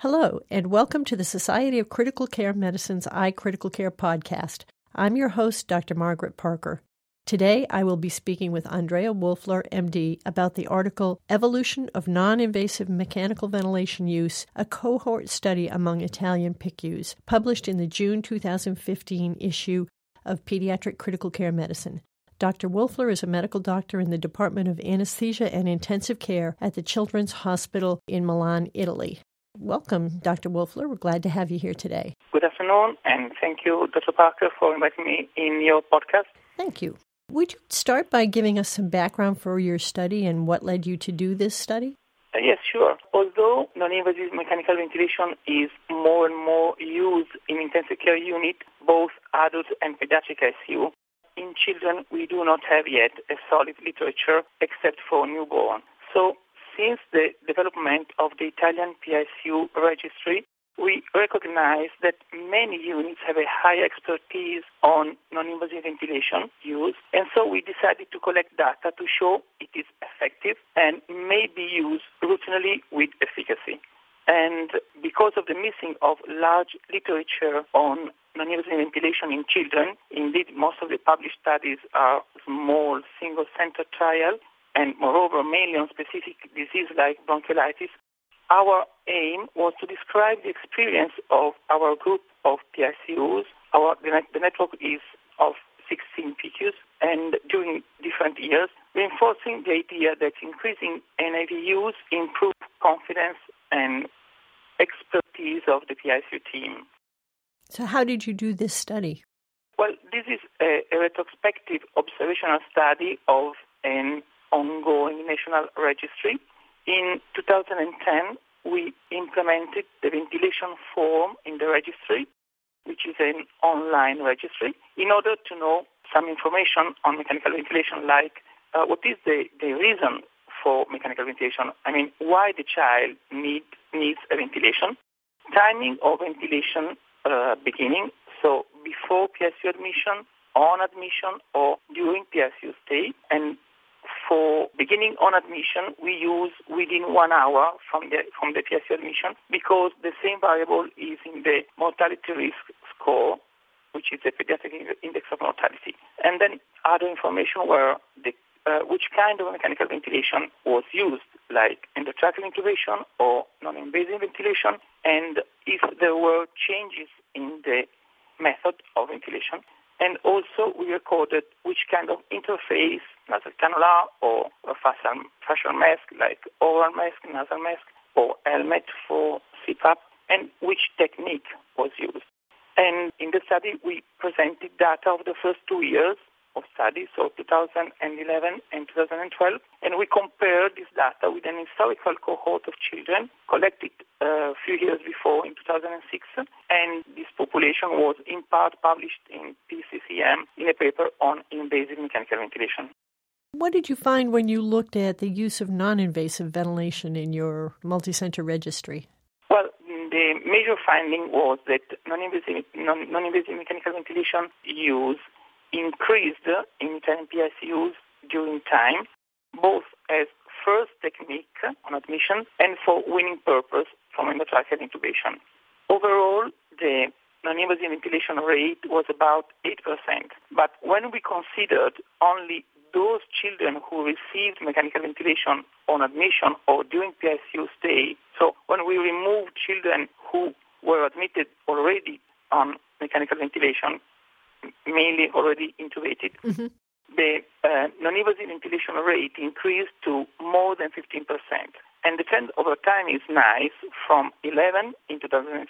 Hello, and welcome to the Society of Critical Care Medicine's iCritical Care podcast. I'm your host, Dr. Margaret Parker. Today, I will be speaking with Andrea Wolfler, MD, about the article Evolution of Non Invasive Mechanical Ventilation Use, a cohort study among Italian PICUs, published in the June 2015 issue of Pediatric Critical Care Medicine. Dr. Wolfler is a medical doctor in the Department of Anesthesia and Intensive Care at the Children's Hospital in Milan, Italy. Welcome, Dr. Wolfler. We're glad to have you here today. Good afternoon, and thank you, Dr. Parker, for inviting me in your podcast. Thank you. Would you start by giving us some background for your study and what led you to do this study? Uh, yes, sure. Although non-invasive mechanical ventilation is more and more used in intensive care unit, both adult and pediatric ICU, in children we do not have yet a solid literature except for newborn. So since the development of the Italian PICU registry, we recognize that many units have a high expertise on non-invasive ventilation use, and so we decided to collect data to show it is effective and may be used routinely with efficacy. And because of the missing of large literature on non-invasive ventilation in children, indeed most of the published studies are small single-center trials, and moreover mainly on specific disease like bronchiolitis, our aim was to describe the experience of our group of PICUs. Our, the, the network is of 16 PICUs, and during different years, reinforcing the idea that increasing NIV use improve confidence and expertise of the PICU team. So, how did you do this study? Well, this is a, a retrospective observational study of an ongoing national registry in 2010, we implemented the ventilation form in the registry, which is an online registry, in order to know some information on mechanical ventilation, like uh, what is the, the reason for mechanical ventilation? I mean, why the child need, needs a ventilation, timing of ventilation uh, beginning, so before PSU admission, on admission, or during PSU stay, and for beginning on admission, we use within one hour from the from the PICU admission because the same variable is in the mortality risk score, which is the pediatric index of mortality. And then other information were the uh, which kind of mechanical ventilation was used, like endotracheal intubation or non-invasive ventilation, and if there were changes in the method of ventilation. And also we recorded which kind of interface, nasal cannula or a facial, facial mask like oral mask, nasal mask, or helmet for CPAP, and which technique was used. And in the study, we presented data of the first two years of study, so 2011 and 2012, and we compared this data with an historical cohort of children collected uh, a few years before in 2006, and this population was in part published in PCCM in a paper on invasive mechanical ventilation. What did you find when you looked at the use of non-invasive ventilation in your multicenter registry? Well, the major finding was that non-invasive, non- non-invasive mechanical ventilation use increased in 10 PICUs during time, both as first technique on admission and for weaning purpose from endotracheal intubation. Overall, the non-invasive ventilation rate was about 8%. But when we considered only those children who received mechanical ventilation on admission or during PICU stay, so when we remove children who were admitted already on mechanical ventilation, mainly already intubated, mm-hmm. the uh, non-invasive ventilation rate increased to more than 15%. And the trend over time is nice from 11 in 2006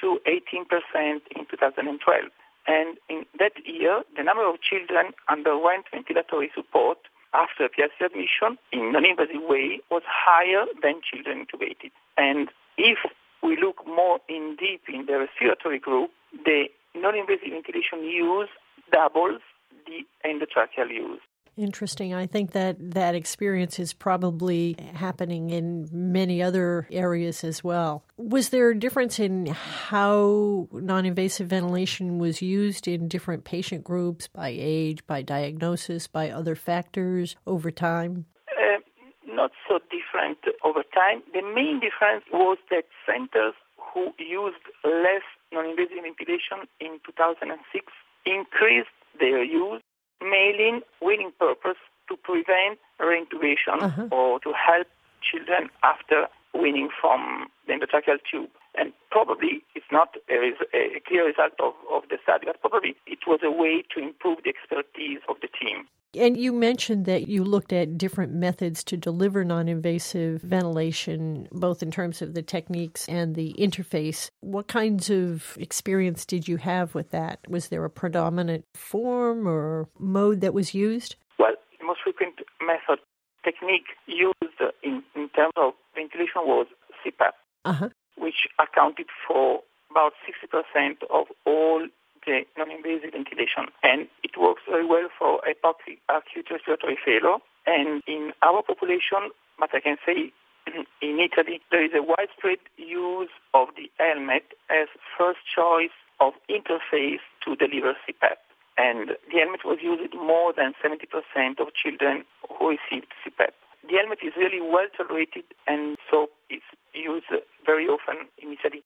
to 18% in 2012. And in that year, the number of children underwent ventilatory support after PICU admission in non-invasive way was higher than children intubated. And if we look more in deep in the respiratory group, the non-invasive ventilation use doubles the endotracheal use. Interesting. I think that that experience is probably happening in many other areas as well. Was there a difference in how non invasive ventilation was used in different patient groups by age, by diagnosis, by other factors over time? Uh, not so different different over time. The main difference was that centers who used less non-invasive ventilation in 2006 increased their use, mainly in weaning purpose to prevent reintubation uh-huh. or to help children after weaning from the endotracheal tube. And probably it's not a, a clear result of, of the study, but probably it was a way to improve the expertise of the team. And you mentioned that you looked at different methods to deliver non invasive ventilation, both in terms of the techniques and the interface. What kinds of experience did you have with that? Was there a predominant form or mode that was used? Well, the most frequent method technique used in, in terms of ventilation was CPAP, uh-huh. which accounted for about 60% of all the non-invasive ventilation. And it works very well for hypoxic acute respiratory failure. And in our population, but I can say in Italy, there is a widespread use of the helmet as first choice of interface to deliver CPAP. And the helmet was used more than 70% of children who received CPAP. The helmet is really well tolerated and so it's used very often in Italy.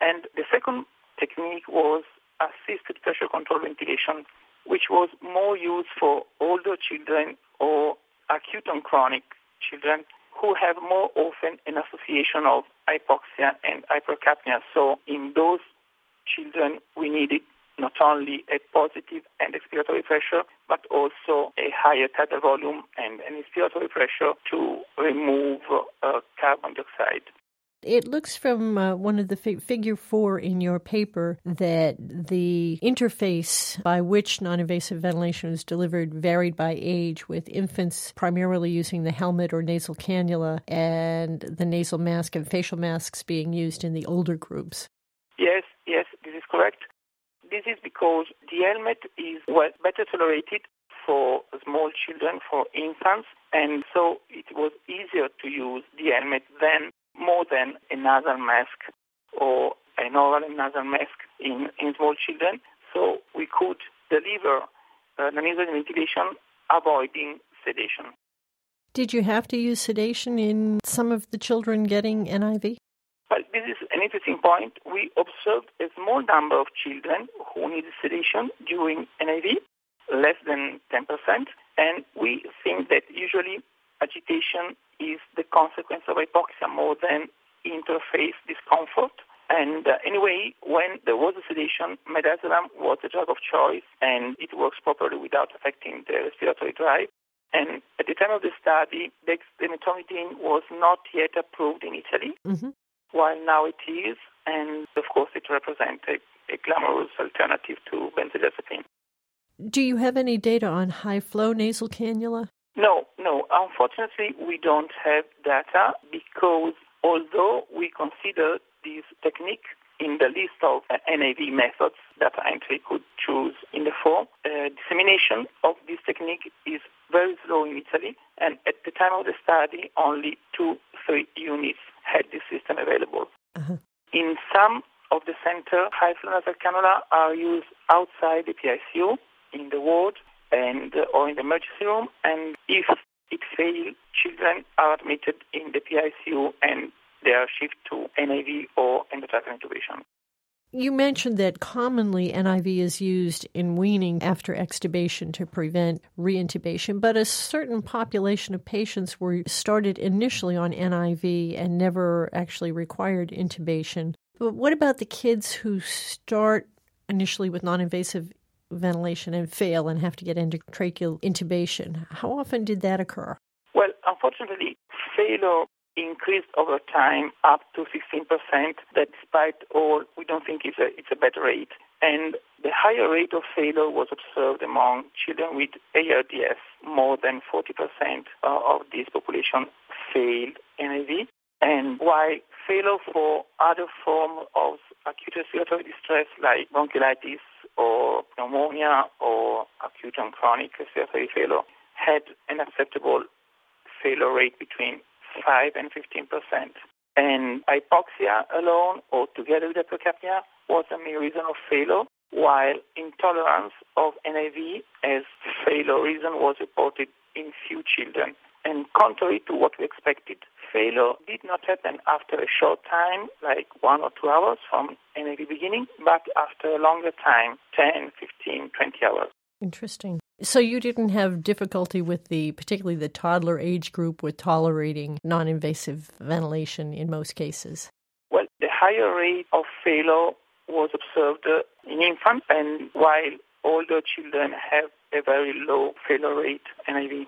And the second technique was assisted pressure control ventilation, which was more used for older children or acute and chronic children who have more often an association of hypoxia and hypercapnia. So in those children, we needed not only a positive end expiratory pressure, but also a higher tidal volume and an inspiratory pressure to remove uh, carbon dioxide. It looks from uh, one of the figure four in your paper that the interface by which non invasive ventilation is delivered varied by age, with infants primarily using the helmet or nasal cannula and the nasal mask and facial masks being used in the older groups. Yes, yes, this is correct. This is because the helmet is well, better tolerated for small children, for infants, and so it was easier to use the helmet than more than a nasal mask or an oral nasal mask in, in small children. So we could deliver uh, nasal ventilation avoiding sedation. Did you have to use sedation in some of the children getting NIV? Well, this is an interesting point. We observed a small number of children who needed sedation during NIV, less than 10%, and we think that usually agitation is the consequence of hypoxia more than interface discomfort. And uh, anyway, when there was a sedation, midazolam was the drug of choice, and it works properly without affecting the respiratory drive. And at the time of the study, dexmedetomidine was not yet approved in Italy, mm-hmm. while now it is, and of course it represents a, a glamorous alternative to benzodiazepine. Do you have any data on high flow nasal cannula? No, no. Unfortunately, we don't have data because although we consider this technique in the list of uh, NIV methods that entry could choose in the form, uh, dissemination of this technique is very slow in Italy, and at the time of the study, only two, three units had this system available. Uh-huh. In some of the center, high flow nasal cannula are used outside the PICU in the ward and uh, or in the emergency room. And if it fails, children are admitted in the PICU and they are shifted to NIV or endotracheal intubation. You mentioned that commonly NIV is used in weaning after extubation to prevent reintubation, but a certain population of patients were started initially on NIV and never actually required intubation. But what about the kids who start initially with non invasive ventilation and fail and have to get endotracheal intubation. How often did that occur? Well, unfortunately, failure increased over time up to 16%. That despite all, we don't think it's a, it's a bad rate. And the higher rate of failure was observed among children with ARDS. More than 40% uh, of this population failed NIV. And while failure for other forms of acute respiratory distress like bronchiolitis or pneumonia or acute and chronic respiratory failure had an acceptable failure rate between 5 and 15 percent. And hypoxia alone or together with hypercapnia was the main reason of failure, while intolerance of NIV as failure reason was reported in few children. And contrary to what we expected, failure did not happen after a short time, like one or two hours from NIV beginning, but after a longer time, 10, 15, 20 hours. Interesting. So you didn't have difficulty with the, particularly the toddler age group, with tolerating non-invasive ventilation in most cases? Well, the higher rate of failure was observed uh, in infants, and while older children have a very low failure rate NIV.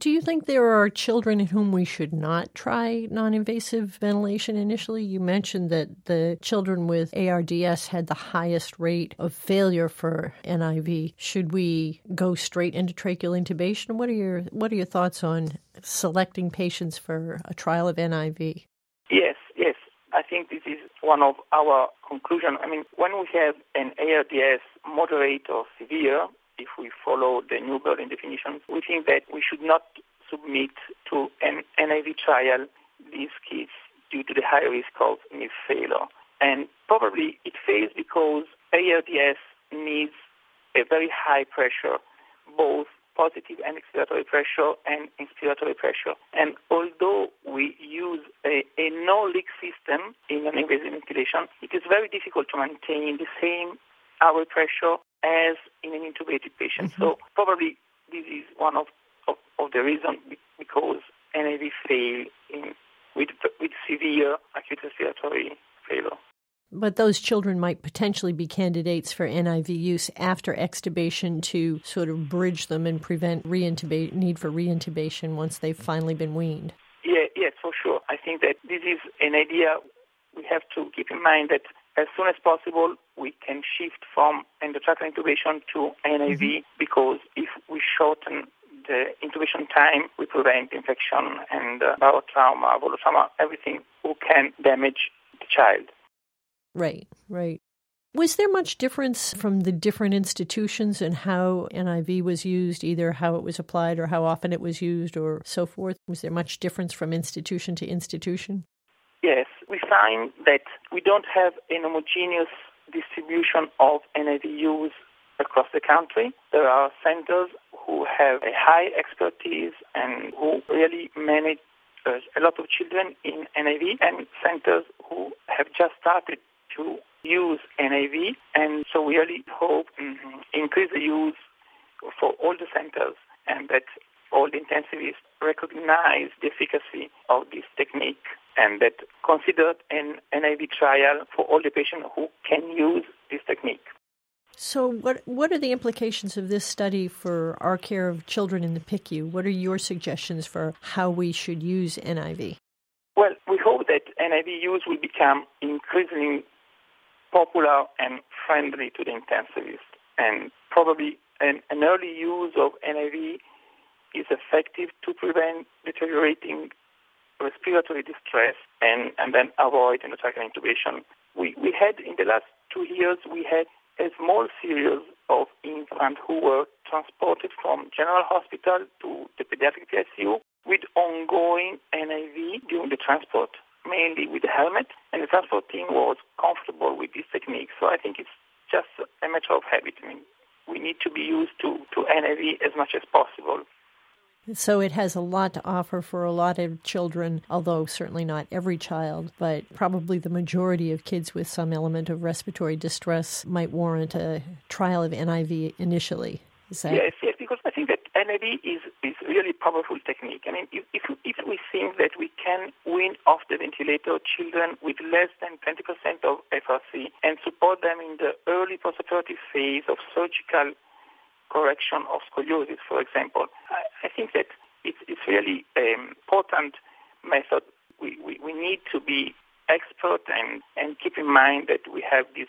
Do you think there are children in whom we should not try non invasive ventilation initially? You mentioned that the children with ARDS had the highest rate of failure for NIV. Should we go straight into tracheal intubation? What are your what are your thoughts on selecting patients for a trial of NIV? Yes, yes. I think this is one of our conclusions. I mean, when we have an ARDS moderate or severe, if we follow the new Berlin definition, we think that we should not submit to an NIV trial these kids due to the high risk of NIV failure. And probably it fails because ARDS needs a very high pressure, both positive and expiratory pressure and inspiratory pressure. And although we use a, a no-leak system in an invasive ventilation, it is very difficult to maintain the same airway pressure as in an intubated patient. Mm-hmm. So probably this is one of, of, of the reasons because NIV fail in, with, with severe acute respiratory failure. But those children might potentially be candidates for NIV use after extubation to sort of bridge them and prevent reintubate need for reintubation once they've finally been weaned. Yeah, yes, for sure. I think that this is an idea we have to keep in mind that as soon as possible, we can shift from endotracheal intubation to NIV mm-hmm. because if we shorten the intubation time, we prevent infection and uh, barotrauma, volutrauma, everything who can damage the child. Right, right. Was there much difference from the different institutions in how NIV was used, either how it was applied or how often it was used or so forth? Was there much difference from institution to institution? Yes, we find that we don't have an homogeneous distribution of NIV use across the country. There are centers who have a high expertise and who really manage uh, a lot of children in NIV and centers who have just started to use NIV and so we really hope mm-hmm, increase the use for all the centers and that all the intensivists recognize the efficacy of this technique and that considered an NIV trial for all the patients who can use this technique. So, what what are the implications of this study for our care of children in the PICU? What are your suggestions for how we should use NIV? Well, we hope that NIV use will become increasingly popular and friendly to the intensivist, and probably an, an early use of NIV is effective to prevent deteriorating respiratory distress and, and then avoid endotracheal intubation. We, we had, in the last two years, we had a small series of infants who were transported from General Hospital to the pediatric PICU with ongoing NIV during the transport, mainly with the helmet, and the transport team was comfortable with this technique. So I think it's just a matter of habit. I mean, we need to be used to, to NIV as much as possible. So it has a lot to offer for a lot of children, although certainly not every child, but probably the majority of kids with some element of respiratory distress might warrant a trial of NIV initially. That... Yes, yes, because I think that NIV is, is really powerful technique. I mean, if, if, if we think that we can wean off the ventilator children with less than 20% of FRC and support them in the early postoperative phase of surgical correction of scoliosis, for example. I, I think that it's, it's really an important method. We, we, we need to be expert and, and keep in mind that we have this,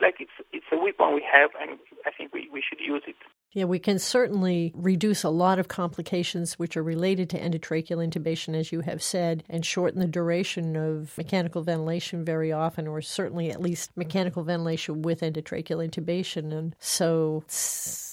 like it's, it's a weapon we have, and I think we, we should use it. Yeah, we can certainly reduce a lot of complications which are related to endotracheal intubation, as you have said, and shorten the duration of mechanical ventilation very often, or certainly at least mechanical ventilation with endotracheal intubation. And so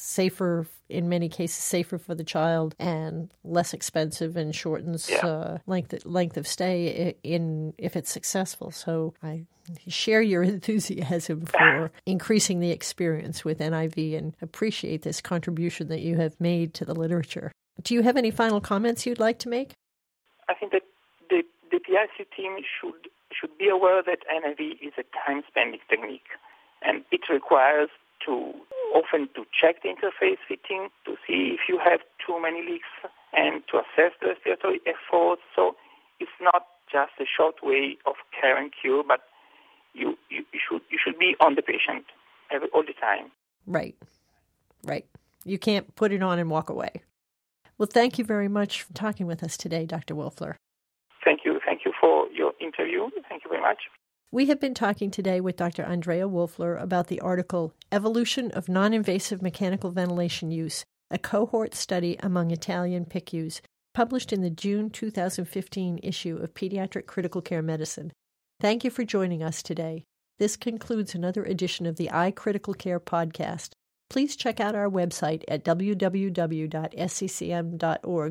safer in many cases safer for the child and less expensive and shortens yeah. uh, length length of stay in if it's successful. So I share your enthusiasm for increasing the experience with NIV and appreciate this contribution that you have made to the literature. Do you have any final comments you'd like to make? I think that the, the PICU team should should be aware that NIV is a time spending technique and it requires to often to check the interface fitting to see if you have too many leaks and to assess the respiratory effort. So it's not just a short way of care and cure, but you, you, you should you should be on the patient every, all the time. Right, right. You can't put it on and walk away. Well, thank you very much for talking with us today, Dr. Wolfler. Thank you. Thank you for your interview. Thank you very much. We have been talking today with Dr. Andrea Wolfler about the article Evolution of Non Invasive Mechanical Ventilation Use, a cohort study among Italian PICUs, published in the June 2015 issue of Pediatric Critical Care Medicine. Thank you for joining us today. This concludes another edition of the iCritical Care podcast. Please check out our website at www.sccm.org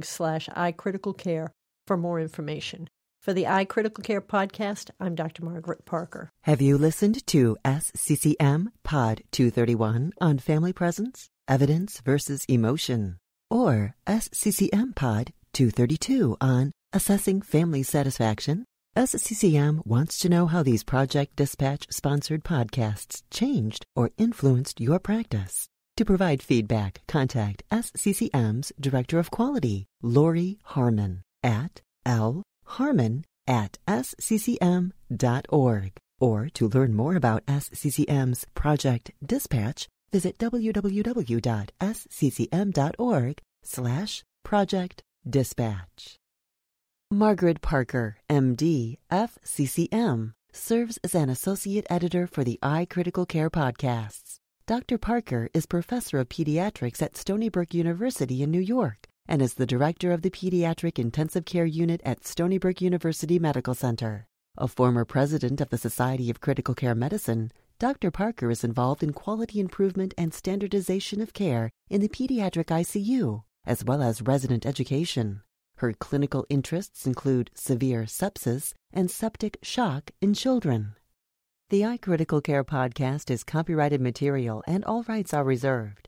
slash iCriticalCare for more information. For the iCritical Care podcast, I'm Dr. Margaret Parker. Have you listened to SCCM Pod 231 on family presence, evidence versus emotion? Or SCCM Pod 232 on assessing family satisfaction? SCCM wants to know how these Project Dispatch sponsored podcasts changed or influenced your practice. To provide feedback, contact SCCM's Director of Quality, Lori Harmon, at lharmon at sccm.org. Or to learn more about SCCM's Project Dispatch, visit www.sccm.org slash project dispatch. Margaret Parker, MD, FCCM, serves as an associate editor for the iCritical Care podcasts. Dr. Parker is professor of pediatrics at Stony Brook University in New York and is the director of the Pediatric Intensive Care Unit at Stony Brook University Medical Center. A former president of the Society of Critical Care Medicine, Dr. Parker is involved in quality improvement and standardization of care in the pediatric ICU, as well as resident education. Her clinical interests include severe sepsis and septic shock in children. The iCritical Care podcast is copyrighted material and all rights are reserved.